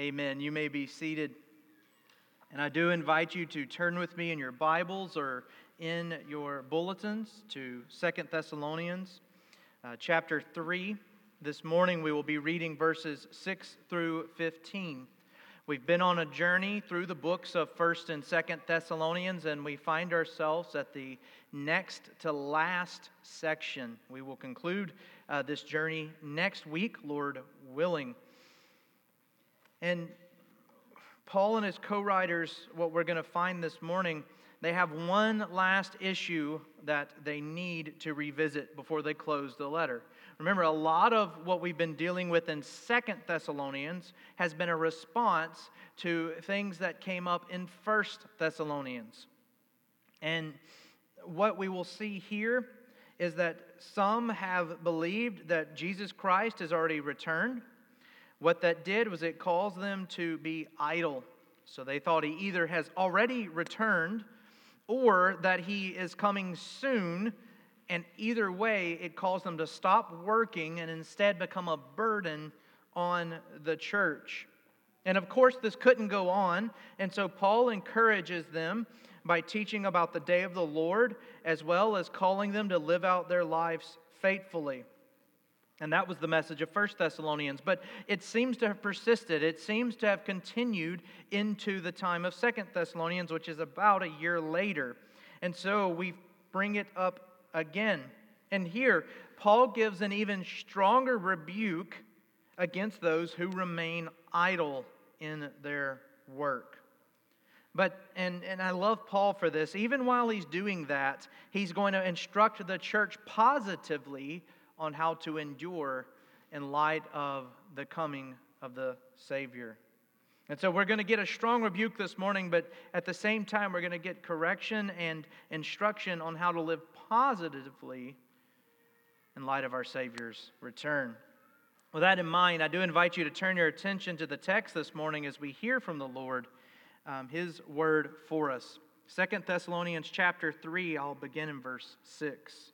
Amen. You may be seated. And I do invite you to turn with me in your Bibles or in your bulletins to Second Thessalonians uh, chapter 3. This morning we will be reading verses 6 through 15. We've been on a journey through the books of 1st and 2nd Thessalonians, and we find ourselves at the next to last section. We will conclude uh, this journey next week, Lord willing. And Paul and his co writers, what we're going to find this morning, they have one last issue that they need to revisit before they close the letter. Remember, a lot of what we've been dealing with in Second Thessalonians has been a response to things that came up in First Thessalonians. And what we will see here is that some have believed that Jesus Christ has already returned. What that did was it caused them to be idle. So they thought he either has already returned or that he is coming soon and either way, it caused them to stop working and instead become a burden on the church. And of course, this couldn't go on. And so Paul encourages them by teaching about the day of the Lord, as well as calling them to live out their lives faithfully. And that was the message of First Thessalonians. But it seems to have persisted. It seems to have continued into the time of Second Thessalonians, which is about a year later. And so we bring it up again. And here, Paul gives an even stronger rebuke against those who remain idle in their work. But, and, and I love Paul for this. Even while he's doing that, he's going to instruct the church positively on how to endure in light of the coming of the Savior. And so we're going to get a strong rebuke this morning, but at the same time, we're going to get correction and instruction on how to live positively in light of our Savior's return. With that in mind, I do invite you to turn your attention to the text this morning as we hear from the Lord um, His word for us. Second Thessalonians chapter 3, I'll begin in verse 6.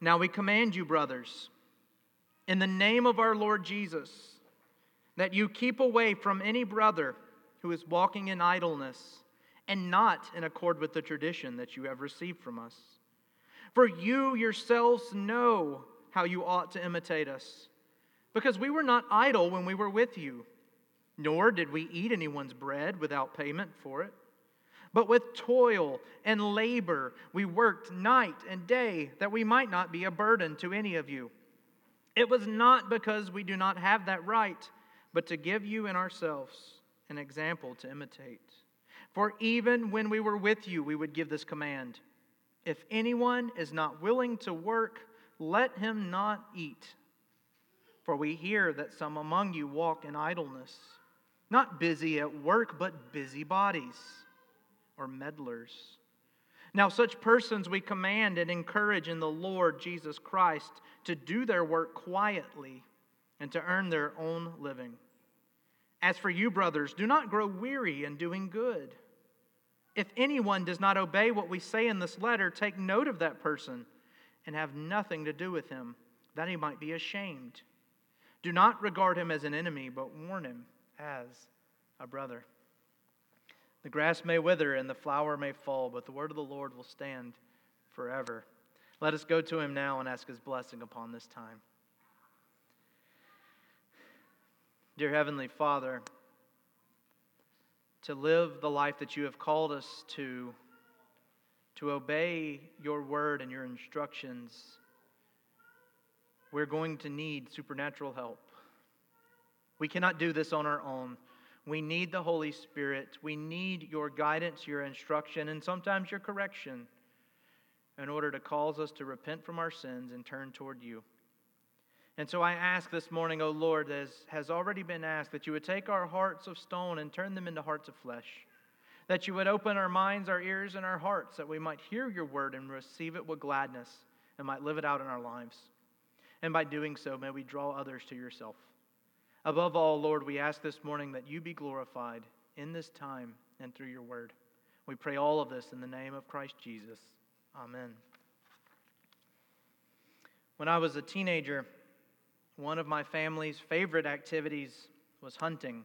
Now we command you, brothers, in the name of our Lord Jesus that you keep away from any brother who is walking in idleness and not in accord with the tradition that you have received from us. For you yourselves know how you ought to imitate us, because we were not idle when we were with you, nor did we eat anyone's bread without payment for it. But with toil and labor we worked night and day that we might not be a burden to any of you. It was not because we do not have that right but to give you and ourselves an example to imitate. For even when we were with you, we would give this command If anyone is not willing to work, let him not eat. For we hear that some among you walk in idleness, not busy at work, but busybodies or meddlers. Now, such persons we command and encourage in the Lord Jesus Christ to do their work quietly and to earn their own living. As for you, brothers, do not grow weary in doing good. If anyone does not obey what we say in this letter, take note of that person and have nothing to do with him, that he might be ashamed. Do not regard him as an enemy, but warn him as a brother. The grass may wither and the flower may fall, but the word of the Lord will stand forever. Let us go to him now and ask his blessing upon this time. Dear Heavenly Father, to live the life that you have called us to, to obey your word and your instructions, we're going to need supernatural help. We cannot do this on our own. We need the Holy Spirit. We need your guidance, your instruction, and sometimes your correction in order to cause us to repent from our sins and turn toward you. And so I ask this morning, O oh Lord, as has already been asked, that you would take our hearts of stone and turn them into hearts of flesh. That you would open our minds, our ears, and our hearts, that we might hear your word and receive it with gladness and might live it out in our lives. And by doing so, may we draw others to yourself. Above all, Lord, we ask this morning that you be glorified in this time and through your word. We pray all of this in the name of Christ Jesus. Amen. When I was a teenager, one of my family's favorite activities was hunting.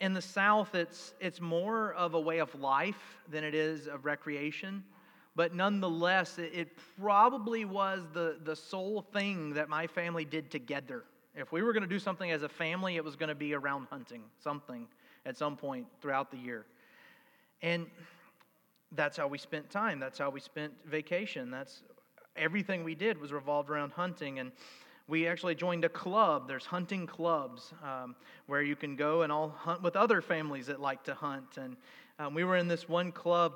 In the South, it's, it's more of a way of life than it is of recreation. But nonetheless, it, it probably was the, the sole thing that my family did together. If we were going to do something as a family, it was going to be around hunting, something at some point throughout the year. And that's how we spent time. That's how we spent vacation. That's everything we did was revolved around hunting. And we actually joined a club. There's hunting clubs um, where you can go and all hunt with other families that like to hunt. And um, we were in this one club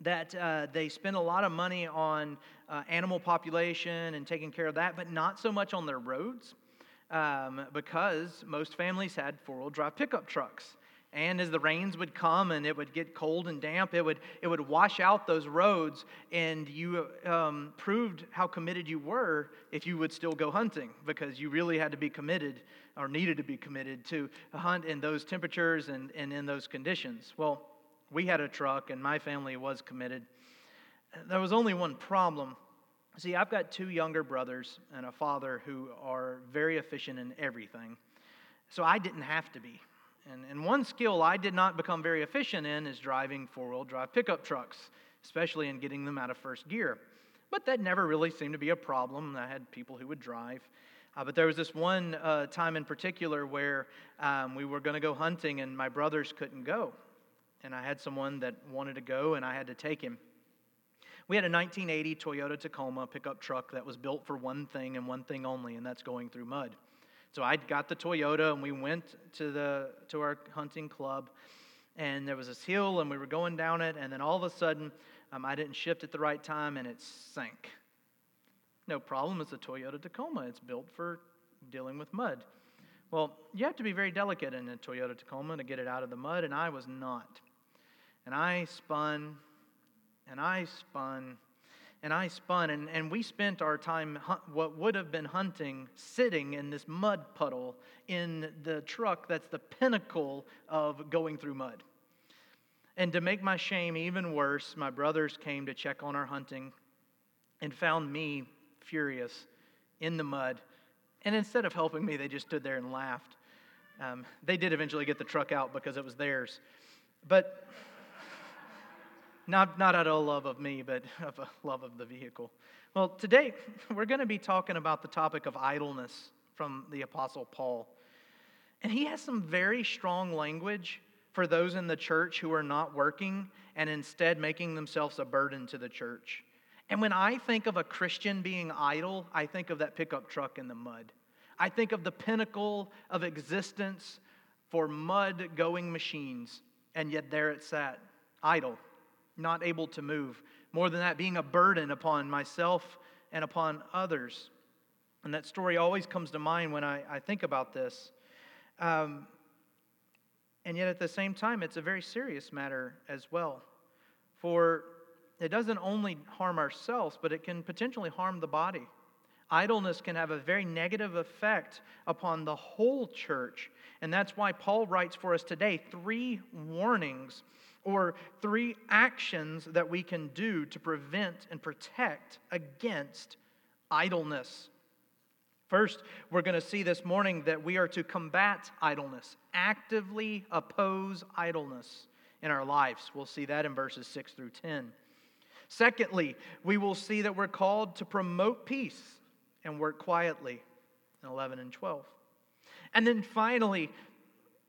that uh, they spend a lot of money on uh, animal population and taking care of that, but not so much on their roads um, because most families had four wheel drive pickup trucks. And as the rains would come and it would get cold and damp, it would, it would wash out those roads, and you um, proved how committed you were if you would still go hunting because you really had to be committed or needed to be committed to hunt in those temperatures and, and in those conditions. Well, we had a truck, and my family was committed. There was only one problem. See, I've got two younger brothers and a father who are very efficient in everything. So I didn't have to be. And, and one skill I did not become very efficient in is driving four wheel drive pickup trucks, especially in getting them out of first gear. But that never really seemed to be a problem. I had people who would drive. Uh, but there was this one uh, time in particular where um, we were going to go hunting and my brothers couldn't go. And I had someone that wanted to go and I had to take him. We had a 1980 Toyota Tacoma pickup truck that was built for one thing and one thing only, and that's going through mud. So I got the Toyota and we went to the to our hunting club, and there was this hill and we were going down it, and then all of a sudden um, I didn't shift at the right time and it sank. No problem. It's a Toyota Tacoma. It's built for dealing with mud. Well, you have to be very delicate in a Toyota Tacoma to get it out of the mud, and I was not. And I spun, and I spun, and I spun, and, and we spent our time, what would have been hunting, sitting in this mud puddle in the truck that's the pinnacle of going through mud. And to make my shame even worse, my brothers came to check on our hunting and found me furious in the mud. And instead of helping me, they just stood there and laughed. Um, they did eventually get the truck out because it was theirs. But not, not out of love of me, but of a love of the vehicle. Well, today we're going to be talking about the topic of idleness from the Apostle Paul. And he has some very strong language for those in the church who are not working and instead making themselves a burden to the church. And when I think of a Christian being idle, I think of that pickup truck in the mud. I think of the pinnacle of existence for mud going machines, and yet there it sat, idle not able to move. More than that, being a burden upon myself and upon others. And that story always comes to mind when I, I think about this. Um, and yet, at the same time, it's a very serious matter as well. For it doesn't only harm ourselves, but it can potentially harm the body. Idleness can have a very negative effect upon the whole church. And that's why Paul writes for us today three warnings or three actions that we can do to prevent and protect against idleness. First, we're going to see this morning that we are to combat idleness, actively oppose idleness in our lives. We'll see that in verses 6 through 10. Secondly, we will see that we're called to promote peace and work quietly in 11 and 12. And then finally,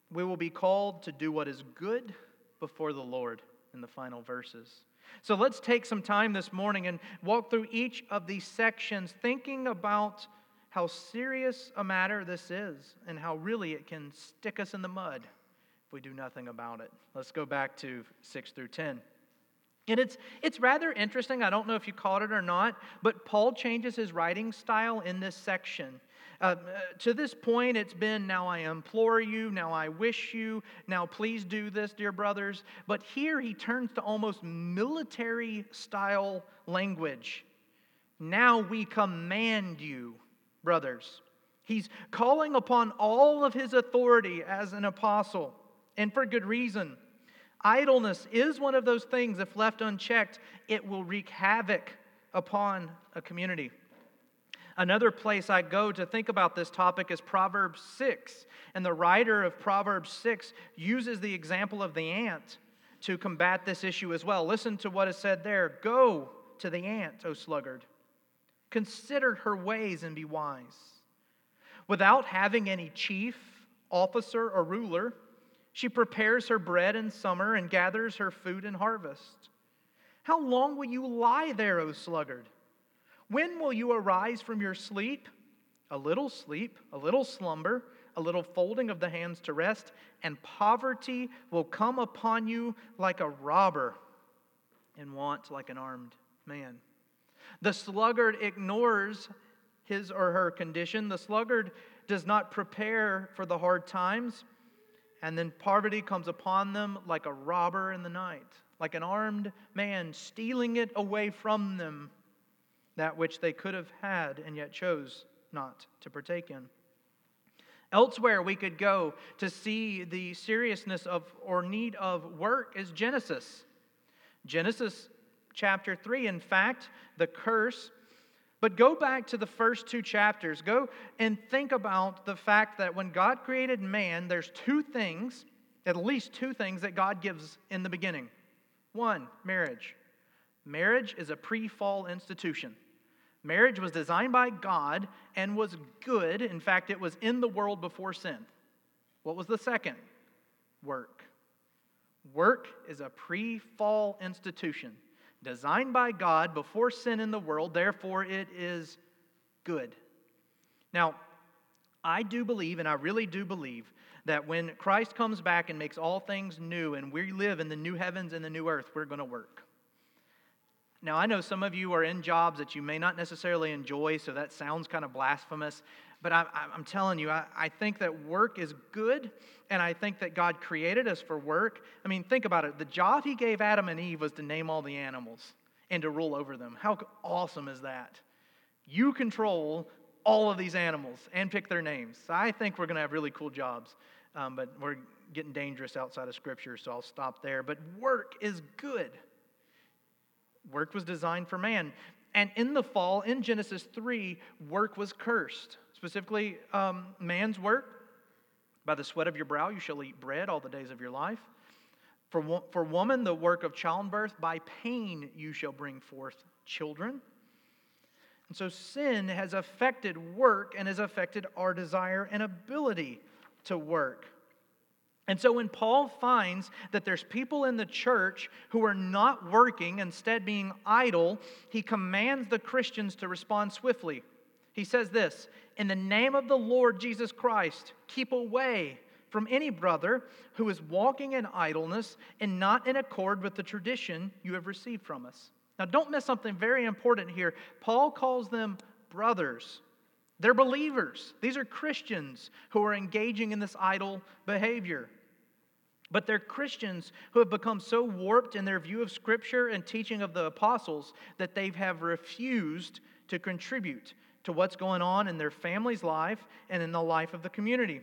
we will be called to do what is good before the Lord in the final verses. So let's take some time this morning and walk through each of these sections, thinking about how serious a matter this is and how really it can stick us in the mud if we do nothing about it. Let's go back to 6 through 10. And it's, it's rather interesting. I don't know if you caught it or not, but Paul changes his writing style in this section. Uh, to this point, it's been now I implore you, now I wish you, now please do this, dear brothers. But here he turns to almost military style language. Now we command you, brothers. He's calling upon all of his authority as an apostle, and for good reason. Idleness is one of those things, if left unchecked, it will wreak havoc upon a community. Another place I go to think about this topic is Proverbs 6. And the writer of Proverbs 6 uses the example of the ant to combat this issue as well. Listen to what is said there Go to the ant, O sluggard. Consider her ways and be wise. Without having any chief, officer, or ruler, she prepares her bread in summer and gathers her food in harvest. How long will you lie there, O sluggard? When will you arise from your sleep? A little sleep, a little slumber, a little folding of the hands to rest, and poverty will come upon you like a robber, and want like an armed man. The sluggard ignores his or her condition. The sluggard does not prepare for the hard times, and then poverty comes upon them like a robber in the night, like an armed man stealing it away from them, that which they could have had and yet chose not to partake in. Elsewhere, we could go to see the seriousness of or need of work is Genesis. Genesis chapter 3, in fact, the curse. But go back to the first two chapters. Go and think about the fact that when God created man, there's two things, at least two things, that God gives in the beginning. One, marriage. Marriage is a pre fall institution. Marriage was designed by God and was good. In fact, it was in the world before sin. What was the second? Work. Work is a pre fall institution designed by God before sin in the world, therefore, it is good. Now, I do believe, and I really do believe, that when Christ comes back and makes all things new and we live in the new heavens and the new earth, we're going to work. Now, I know some of you are in jobs that you may not necessarily enjoy, so that sounds kind of blasphemous. But I, am telling you, I, I think that work is good, and I think that God created us for work. I mean, think about it. The job He gave Adam and Eve was to name all the animals and to rule over them. How awesome is that? You control all of these animals and pick their names. So I think we're going to have really cool jobs, um, but we're getting dangerous outside of Scripture, so I'll stop there. But work is good. Work was designed for man. And in the fall, in Genesis 3, work was cursed. Specifically, um, man's work. By the sweat of your brow you shall eat bread all the days of your life. For, for woman, the work of childbirth, by pain you shall bring forth children. And so sin has affected work and has affected our desire and ability to work. And so when Paul finds that there's people in the church who are not working, instead being idle, he commands the Christians to respond swiftly. He says this In the name of the Lord Jesus Christ, keep away from any brother who is walking in idleness and not in accord with the tradition you have received from us. Now, don't miss something very important here. Paul calls them brothers. They're believers. These are Christians who are engaging in this idle behavior. But they're Christians who have become so warped in their view of Scripture and teaching of the apostles that they have refused to contribute to what's going on in their family's life and in the life of the community.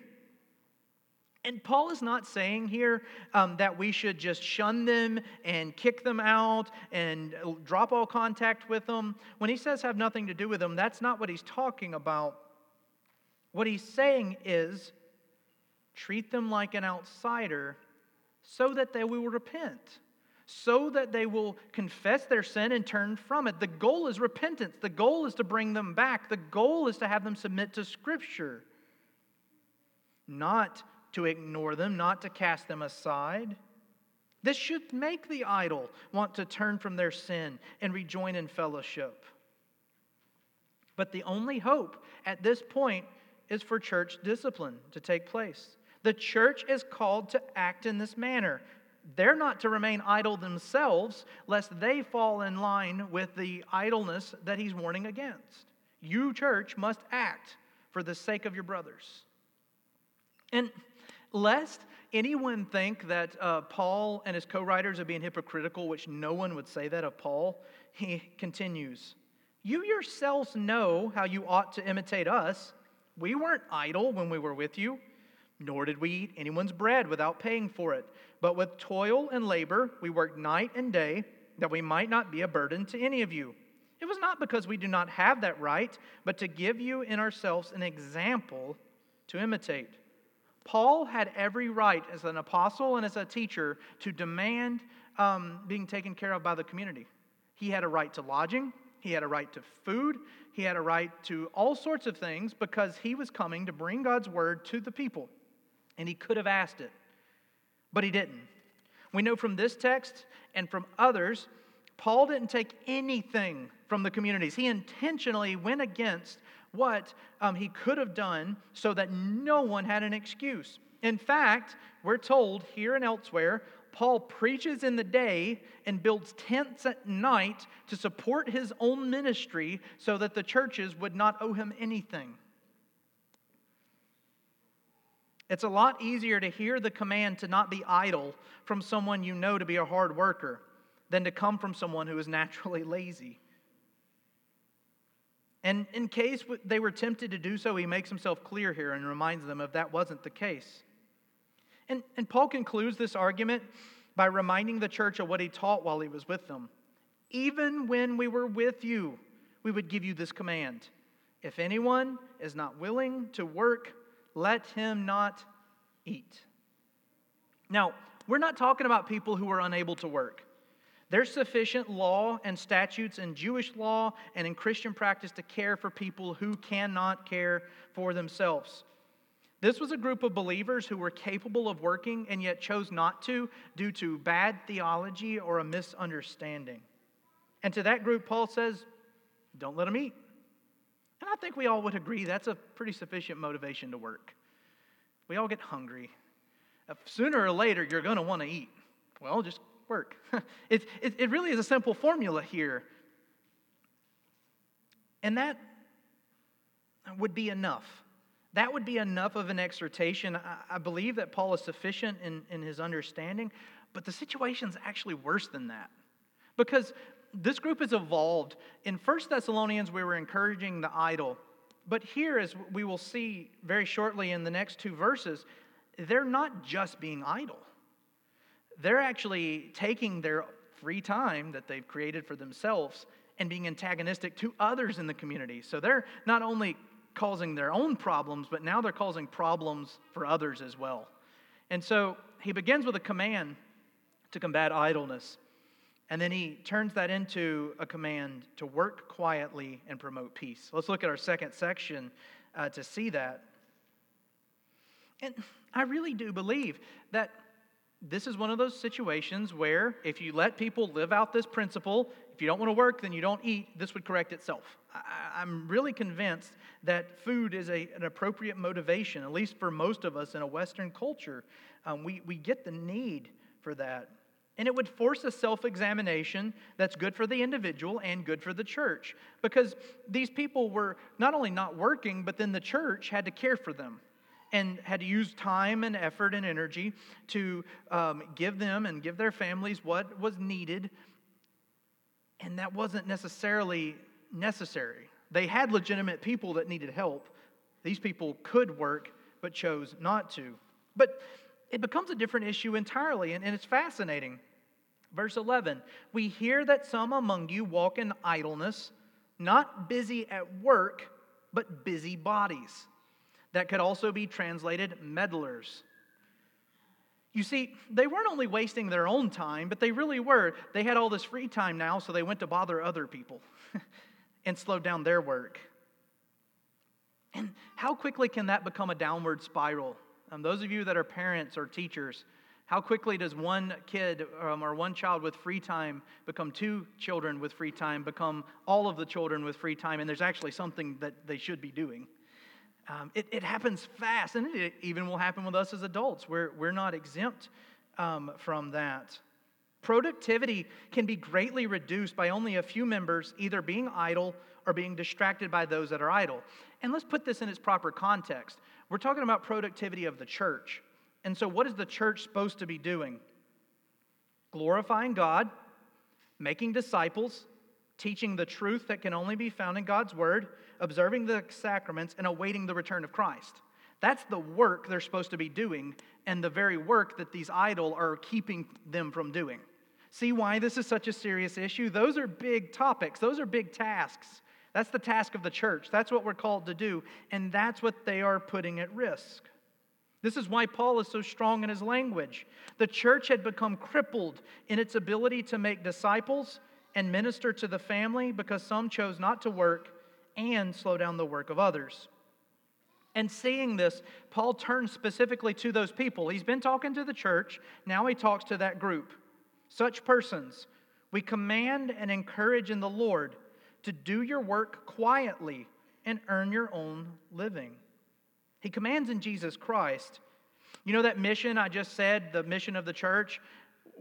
And Paul is not saying here um, that we should just shun them and kick them out and drop all contact with them. When he says have nothing to do with them, that's not what he's talking about. What he's saying is treat them like an outsider so that they will repent, so that they will confess their sin and turn from it. The goal is repentance, the goal is to bring them back, the goal is to have them submit to Scripture, not to ignore them, not to cast them aside. This should make the idle want to turn from their sin and rejoin in fellowship. But the only hope at this point is for church discipline to take place. The church is called to act in this manner. They're not to remain idle themselves, lest they fall in line with the idleness that he's warning against. You, church, must act for the sake of your brothers. And lest anyone think that uh, Paul and his co writers are being hypocritical, which no one would say that of Paul, he continues You yourselves know how you ought to imitate us. We weren't idle when we were with you nor did we eat anyone's bread without paying for it. But with toil and labor, we worked night and day that we might not be a burden to any of you. It was not because we do not have that right, but to give you in ourselves an example to imitate. Paul had every right as an apostle and as a teacher to demand um, being taken care of by the community. He had a right to lodging, he had a right to food, he had a right to all sorts of things because he was coming to bring God's word to the people. And he could have asked it, but he didn't. We know from this text and from others, Paul didn't take anything from the communities. He intentionally went against what um, he could have done so that no one had an excuse. In fact, we're told here and elsewhere, Paul preaches in the day and builds tents at night to support his own ministry so that the churches would not owe him anything. It's a lot easier to hear the command to not be idle from someone you know to be a hard worker than to come from someone who is naturally lazy. And in case they were tempted to do so, he makes himself clear here and reminds them of that wasn't the case. And, and Paul concludes this argument by reminding the church of what he taught while he was with them. Even when we were with you, we would give you this command If anyone is not willing to work, let him not eat. Now, we're not talking about people who are unable to work. There's sufficient law and statutes in Jewish law and in Christian practice to care for people who cannot care for themselves. This was a group of believers who were capable of working and yet chose not to due to bad theology or a misunderstanding. And to that group, Paul says, don't let them eat. And I think we all would agree that's a pretty sufficient motivation to work. We all get hungry. Uh, sooner or later, you're going to want to eat. Well, just work. it, it, it really is a simple formula here. And that would be enough. That would be enough of an exhortation. I, I believe that Paul is sufficient in, in his understanding, but the situation's actually worse than that. Because this group has evolved. In First Thessalonians, we were encouraging the idle. But here, as we will see very shortly in the next two verses, they're not just being idle they're actually taking their free time that they've created for themselves and being antagonistic to others in the community. So they're not only causing their own problems, but now they're causing problems for others as well. And so he begins with a command to combat idleness. And then he turns that into a command to work quietly and promote peace. Let's look at our second section uh, to see that. And I really do believe that this is one of those situations where if you let people live out this principle, if you don't want to work, then you don't eat, this would correct itself. I, am really convinced that food is a, an appropriate motivation, at least for most of us in a Western culture. Um, we, we get the need for that. And it would force a self examination that's good for the individual and good for the church. Because these people were not only not working, but then the church had to care for them and had to use time and effort and energy to um, give them and give their families what was needed. And that wasn't necessarily necessary. They had legitimate people that needed help. These people could work, but chose not to. But it becomes a different issue entirely, and, and it's fascinating. Verse 11 We hear that some among you walk in idleness, not busy at work, but busy bodies. That could also be translated meddlers. You see, they weren't only wasting their own time, but they really were. They had all this free time now, so they went to bother other people and slowed down their work. And how quickly can that become a downward spiral? Um, those of you that are parents or teachers, how quickly does one kid um, or one child with free time become two children with free time, become all of the children with free time, and there's actually something that they should be doing? Um, it, it, happens fast, and it even will happen with us as adults. We're, we're not exempt um, from that. Productivity can be greatly reduced by only a few members either being idle or being distracted by those that are idle. And let's put this in its proper context. We're talking about productivity of the church. And so, what is the church supposed to be doing? Glorifying God, making disciples, teaching the truth that can only be found in God's word, observing the sacraments, and awaiting the return of Christ. That's the work they're supposed to be doing, and the very work that these idle are keeping them from doing. See why this is such a serious issue? Those are big topics, those are big tasks. That's the task of the church. That's what we're called to do, and that's what they are putting at risk. This is why Paul is so strong in his language. The church had become crippled in its ability to make disciples and minister to the family because some chose not to work and slow down the work of others. And seeing this, Paul turns specifically to those people. He's been talking to the church, now he talks to that group. Such persons, we command and encourage in the Lord to do your work quietly and earn your own living. He commands in Jesus Christ. You know that mission I just said, the mission of the church?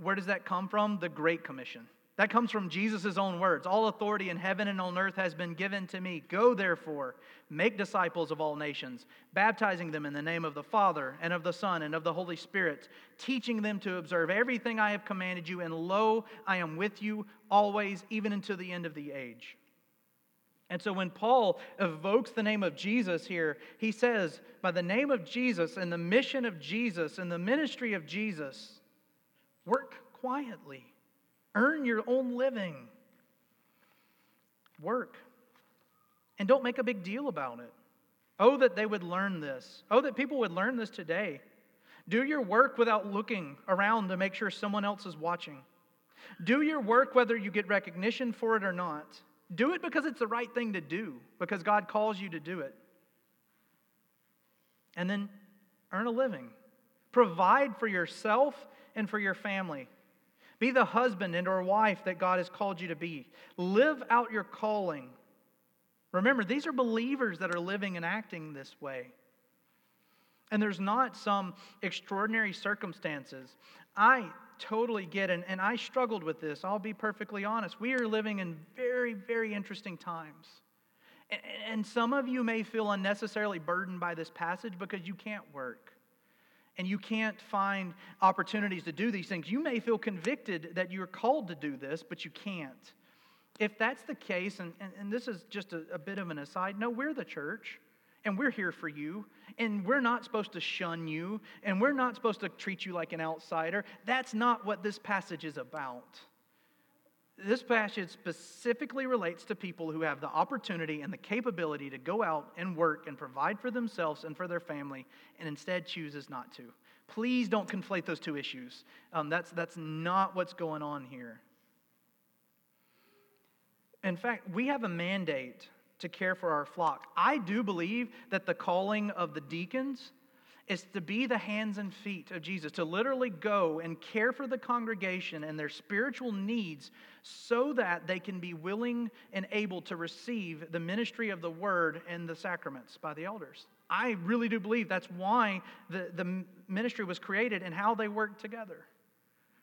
Where does that come from? The Great Commission. That comes from Jesus' own words. All authority in heaven and on earth has been given to me. Go therefore, make disciples of all nations, baptizing them in the name of the Father and of the Son and of the Holy Spirit, teaching them to observe everything I have commanded you, and lo, I am with you always, even until the end of the age. And so when Paul evokes the name of Jesus here, he says, by the name of Jesus and the mission of Jesus and the ministry of Jesus, work quietly, earn your own living, work, and don't make a big deal about it. Oh, that they would learn this. Oh, that people would learn this today. Do your work without looking around to make sure someone else is watching. Do your work whether you get recognition for it or not. Do it because it's the right thing to do, because God calls you to do it. And then earn a living. Provide for yourself and for your family. Be the husband and or wife that God has called you to be. Live out your calling. Remember, these are believers that are living and acting this way. And there's not some extraordinary circumstances. I totally get, and, and I struggled with this, I'll be perfectly honest. We are living in very, very interesting times. And, and some of you may feel unnecessarily burdened by this passage because you can't work and you can't find opportunities to do these things. You may feel convicted that you're called to do this, but you can't. If that's the case, and, and, and this is just a, a bit of an aside, no, we're the church and we're here for you, and we're not supposed to shun you, and we're not supposed to treat you like an outsider. That's not what this passage is about. This passage specifically relates to people who have the opportunity and the capability to go out and work and provide for themselves and for their family, and instead chooses not to. Please don't conflate those two issues. Um, that's, that's not what's going on here. In fact, we have a mandate to care for our flock. I do believe that the calling of the deacons is to be the hands and feet of Jesus, to literally go and care for the congregation and their spiritual needs so that they can be willing and able to receive the ministry of the word and the sacraments by the elders. I really do believe that's why the, the ministry was created and how they work together.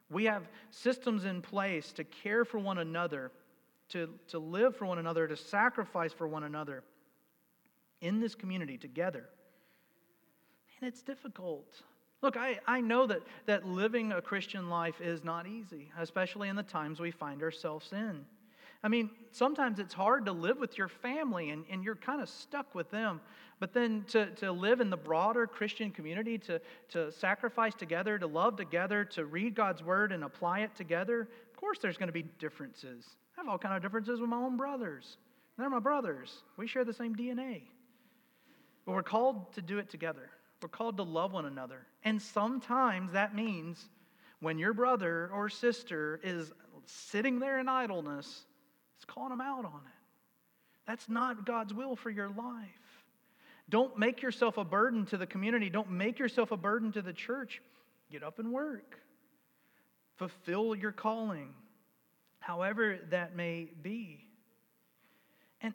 We have systems in place to care for one another to, to live for one another, to sacrifice for one another in this community together. And it's difficult. Look, I, I know that, that living a Christian life is not easy, especially in the times we find ourselves in. I mean, sometimes it's hard to live with your family and, and you're kind of stuck with them. But then to, to live in the broader Christian community, to, to sacrifice together, to love together, to read God's word and apply it together, of course there's going to be differences. I have all kind of differences with my own brothers. They're my brothers. We share the same DNA. But we're called to do it together. We're called to love one another. And sometimes that means when your brother or sister is sitting there in idleness, it's calling them out on it. That's not God's will for your life. Don't make yourself a burden to the community. Don't make yourself a burden to the church. Get up and work. Fulfill your calling however that may be. And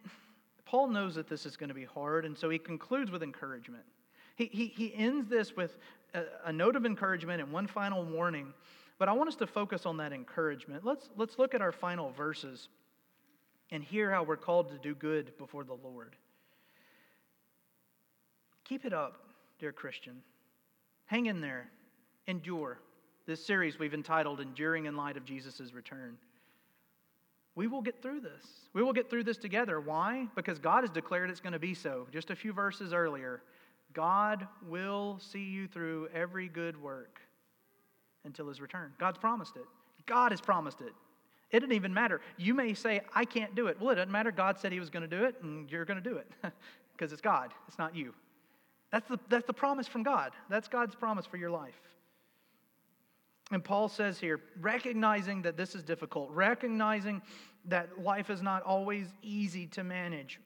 Paul knows that this is going to be hard, and so he concludes with encouragement. He, he, he ends this with a, a note of encouragement and one final warning, but I want us to focus on that encouragement. Let's, let's look at our final verses and hear how we're called to do good before the Lord. Keep it up, dear Christian. Hang in there. Endure. This series we've entitled Enduring in Light of Jesus' Return we will get through this. We will get through this together. Why? Because God has declared it's going to be so. Just a few verses earlier, God will see you through every good work until his return. God's promised it. God has promised it. It doesn't even matter. You may say, I can't do it. Well, it doesn't matter. God said He was going to do it, and you're going to do it because it's God, it's not you. That's the, that's the promise from God. That's God's promise for your life. And Paul says here, recognizing that this is difficult, recognizing that life is not always easy to manage.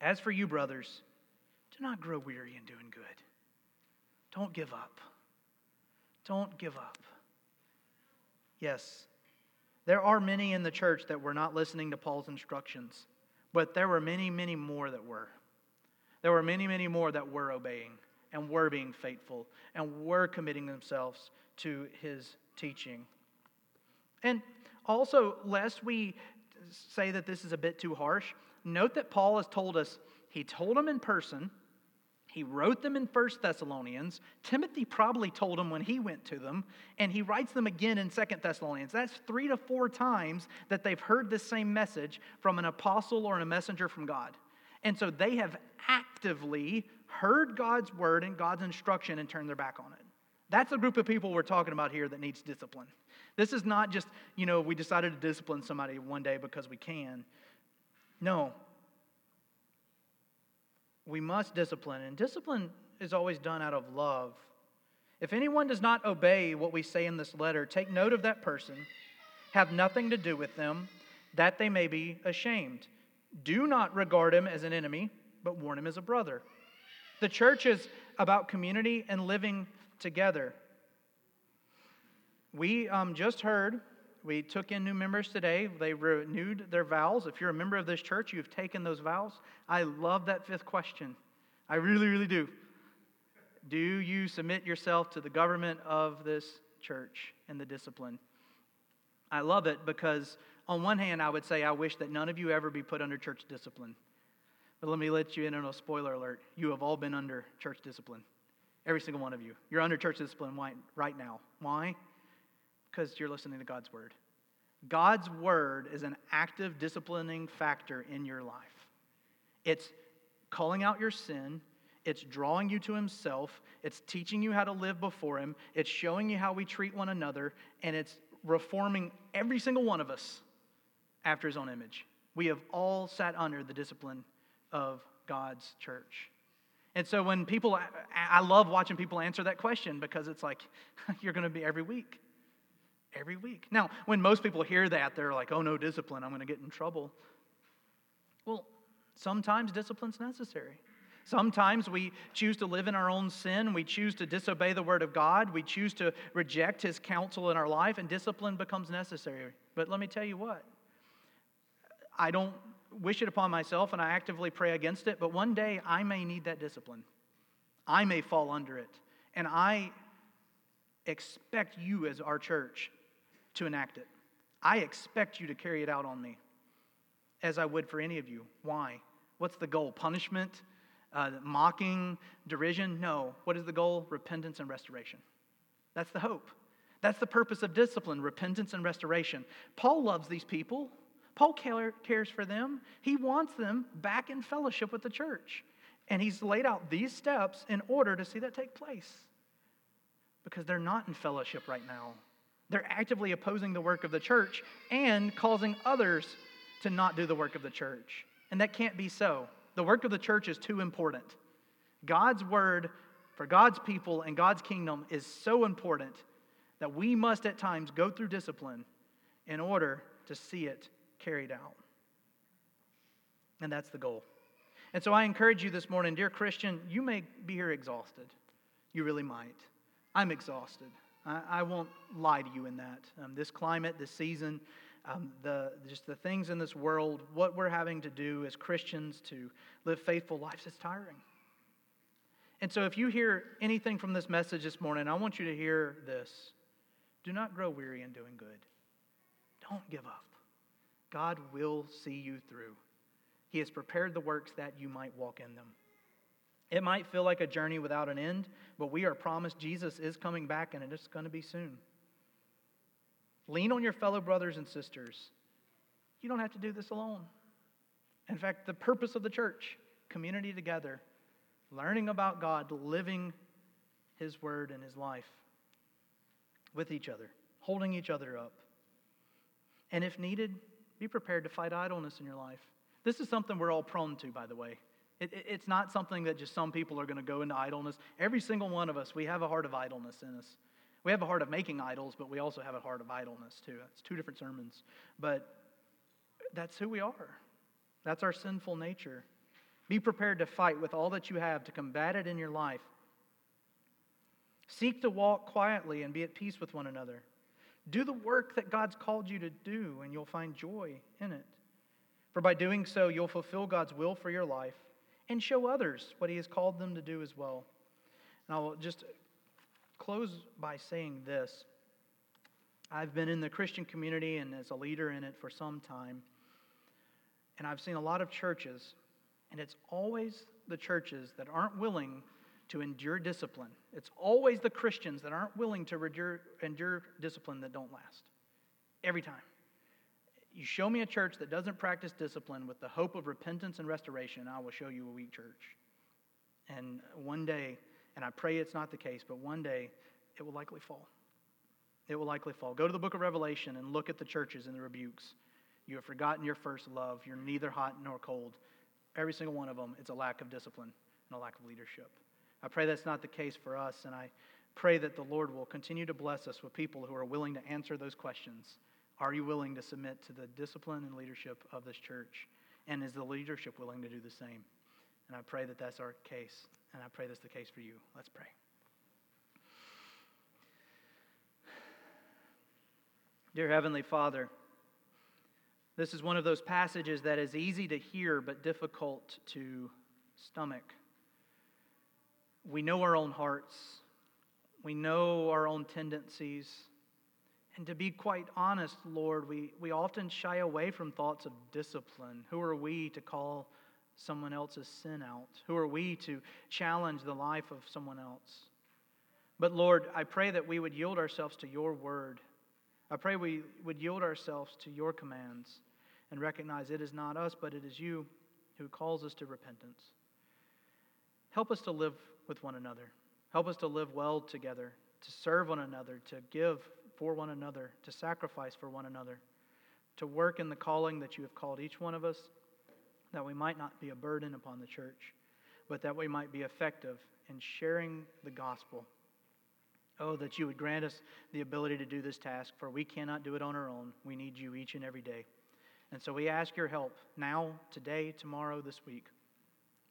As for you, brothers, do not grow weary in doing good. Don't give up. Don't give up. Yes, there are many in the church that were not listening to Paul's instructions, but there were many, many more that were. There were many, many more that were obeying and were being faithful and were committing themselves to his teaching. And also, lest we say that this is a bit too harsh, note that Paul has told us, he told them in person, he wrote them in First Thessalonians. Timothy probably told them when he went to them, and he writes them again in Second Thessalonians. That's three to four times that they've heard this same message from an apostle or a messenger from God. And so they have actively heard God's word and God's instruction and turned their back on it. That's the group of people we're talking about here that needs discipline. This is not just, you know, we decided to discipline somebody one day because we can. No. We must discipline, and discipline is always done out of love. If anyone does not obey what we say in this letter, take note of that person, have nothing to do with them, that they may be ashamed. Do not regard him as an enemy, but warn him as a brother. The church is about community and living together. We um, just heard, we took in new members today. They renewed their vows. If you're a member of this church, you've taken those vows. I love that fifth question. I really, really do. Do you submit yourself to the government of this church and the discipline? I love it because, on one hand, I would say I wish that none of you ever be put under church discipline. But let me let you in on a spoiler alert. You have all been under church discipline. Every single one of you. You're under church discipline right now. Why? Because you're listening to God's word. God's word is an active disciplining factor in your life. It's calling out your sin, it's drawing you to Himself, it's teaching you how to live before Him, it's showing you how we treat one another, and it's reforming every single one of us after His own image. We have all sat under the discipline of God's church. And so when people, I love watching people answer that question because it's like, you're going to be every week. Every week. Now, when most people hear that, they're like, oh, no discipline, I'm going to get in trouble. Well, sometimes discipline's necessary. Sometimes we choose to live in our own sin. We choose to disobey the word of God. We choose to reject his counsel in our life, and discipline becomes necessary. But let me tell you what I don't wish it upon myself and I actively pray against it, but one day I may need that discipline. I may fall under it. And I expect you, as our church, to enact it. I expect you to carry it out on me, as I would for any of you. Why? What's the goal? Punishment? Uh, mocking? Derision? No. What is the goal? Repentance and restoration. That's the hope. That's the purpose of discipline repentance and restoration. Paul loves these people. Paul cares for them. He wants them back in fellowship with the church. And he's laid out these steps in order to see that take place. Because they're not in fellowship right now. They're actively opposing the work of the church and causing others to not do the work of the church. And that can't be so. The work of the church is too important. God's word for God's people and God's kingdom is so important that we must at times go through discipline in order to see it carried out. And that's the goal. And so I encourage you this morning, dear Christian, you may be here exhausted. You really might. I'm exhausted. I, I won't lie to you in that. Um, this climate, this season, um, the, just the things in this world, what we're having to do as Christians to live faithful lives is tiring. And so if you hear anything from this message this morning, I want you to hear this. Do not grow weary in doing good. Don't give up. God will see you through. He has prepared the works that you might walk in them. It might feel like a journey without an end, but we are promised Jesus is coming back and it is going to be soon. Lean on your fellow brothers and sisters. You don't have to do this alone. In fact, the purpose of the church, community together, learning about God, living His word and His life with each other, holding each other up. And if needed, be prepared to fight idleness in your life. This is something we're all prone to, by the way. It, it, it's not something that just some people are going to go into idleness. Every single one of us, we have a heart of idleness in us. We have a heart of making idols, but we also have a heart of idleness, too. It's two different sermons. But that's who we are. That's our sinful nature. Be prepared to fight with all that you have to combat it in your life. Seek to walk quietly and be at peace with one another. Do the work that God's called you to do, and you'll find joy in it. For by doing so, you'll fulfill God's will for your life and show others what He has called them to do as well. And I will just close by saying this I've been in the Christian community and as a leader in it for some time, and I've seen a lot of churches, and it's always the churches that aren't willing to endure discipline. It's always the Christians that aren't willing to endure, endure discipline that don't last. Every time. You show me a church that doesn't practice discipline with the hope of repentance and restoration, I will show you a weak church. And one day, and I pray it's not the case, but one day it will likely fall. It will likely fall. Go to the book of Revelation and look at the churches and the rebukes. You have forgotten your first love. You're neither hot nor cold. Every single one of them, it's a lack of discipline and a lack of leadership. I pray that's not the case for us, and I pray that the Lord will continue to bless us with people who are willing to answer those questions. Are you willing to submit to the discipline and leadership of this church? And is the leadership willing to do the same? And I pray that that's our case, and I pray that's the case for you. Let's pray. Dear Heavenly Father, this is one of those passages that is easy to hear but difficult to stomach. We know our own hearts, we know our own tendencies. And to be quite honest, Lord, we, we often shy away from thoughts of discipline. Who are we to call someone else's sin out? Who are we to challenge the life of someone else? But Lord, I pray that we would yield ourselves to your word. I pray we would yield ourselves to your commands and recognize it is not us, but it is you who calls us to repentance. Help us to live with one another. Help us to live well together, to serve one another, to give for one another, to sacrifice for one another, to work in the calling that you have called each one of us, that we might not be a burden upon the church, but that we might be effective in sharing the gospel. Oh, that you would grant us the ability to do this task, for we cannot do it on our own. We need you each and every day. And so we ask your help now, today, tomorrow, this week.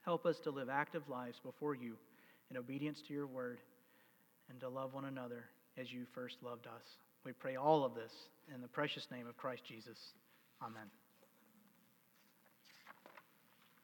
Help us to live active lives before you in obedience to your word and to love one another as you first loved us. We pray all of this in the precious name of Christ Jesus. Amen.